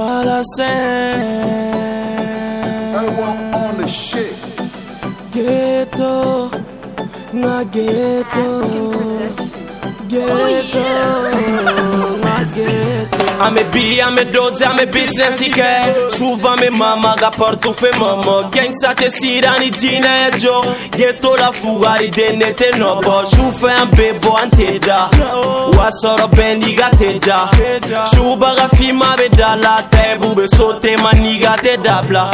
while I sang. Everyone on the shit. Ghetto, not ghetto. Ghetto. Ame bi, ame doze, ame business ike. Souvent me mama ga portu fe momo. Gangsta te sirani jina e jo Ghetto la fugari de nete nobo. Shufe an bebo an teda. Wasoro bendi ga teja Shuba ga fima be dala Tebu be sote maniga te dabla.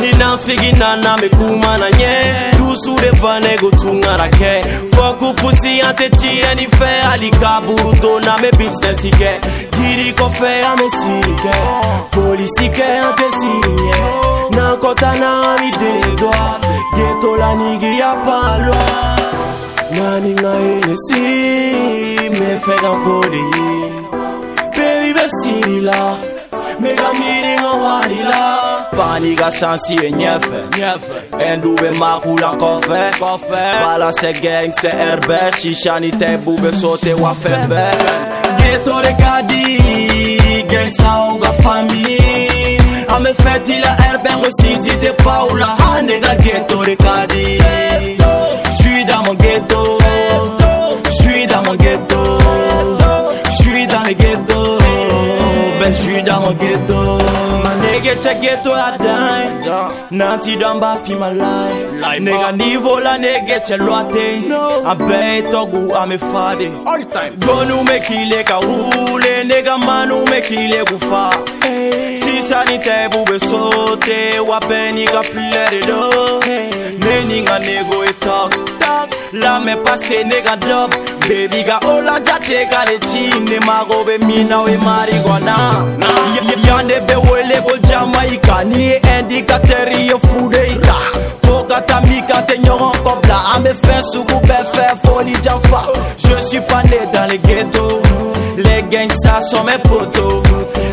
Ni nan figi nana me kuma na nye. Dusu de bane go tungara ke. Foku pusi an te tire ni fe Ali kaburu dona me business ike. Giri ko fe mabe ya mesike kolisike ya te sinye. Nakɔta na midedwa getolanigi ya palwa. Naninga elesi mefɛka kodeyi bebi besirila megamiringa warila pani ka sansi ye ɲɛfɛ ɛndu be makula kɔfɛ balasɛ gɛng sɛ ɛrbɛ sisani tɛ bu be sote wa fɛn bɛɛ getore ka di Ame feti la erbe Ngo siti de paula Hane ga ghetto regadi J'suis dans mon ghetto J'suis dans mon ghetto J'suis dans le ghetto Ben j'suis dans mon ghetto. Ma nigga check ghetto a dime Nanti damba fi my life. Nigga niveau la nigga che loate Abe togu ame fade All time. Gonu me kile ka hule Tega manu me kile kufa. Sisa ni tebu be sote Wape ni ka pilere do. Ne ni nga nego e tok La me pase ne ga drop. Baby ga ola jate ga le chi Ne mago be mina we marihuana Yande be wele go Jamaica Ni endi ka teri yo fude gangs ça sont mes potos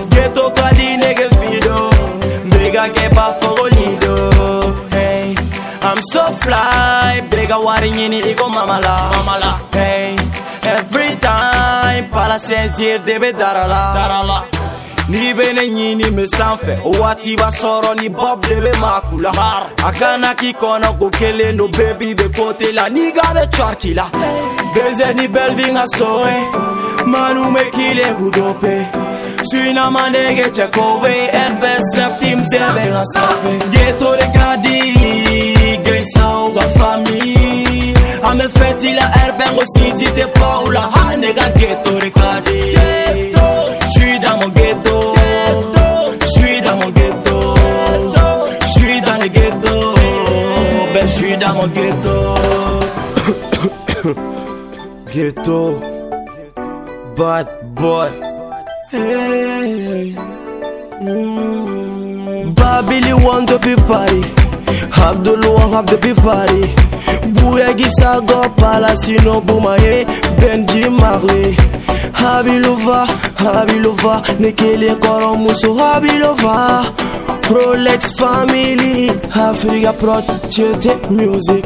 Ghetto kadi nege vido Mbega ke ba fogolido Hey I'm so fly. Bega wari nyini igo mamala. Mamala. Hey Every time Pala senzir debe darala. Darala. Ni bene nyini me sanfɛ o waati b'a sɔrɔ ni bob de be makula. A kana k'i kɔnɔ ko kelen do bebi be kote la ni ga be cɔrki la beze ni belvi ŋa soe manu me kile gudope suina manege cɛ kobe fs step team zebe ŋa sabe geto de gadi gangsaw ga fami ame feti la erbengo city de paula hane ga geto de gadi J'suis dans mon ghetto J'suis dans mon ghetto J'suis dans le ghetto Ben j'suis dans mon ghetto Ghetto. Bad boy. Hey mm. Babili want to be party. Abdul want have to be party. Bouya gisa go palasino bumaye Benji Marley. Habilova, Habilova, Nikele Koron Muso Habilova Rolex Family, Africa Protect Music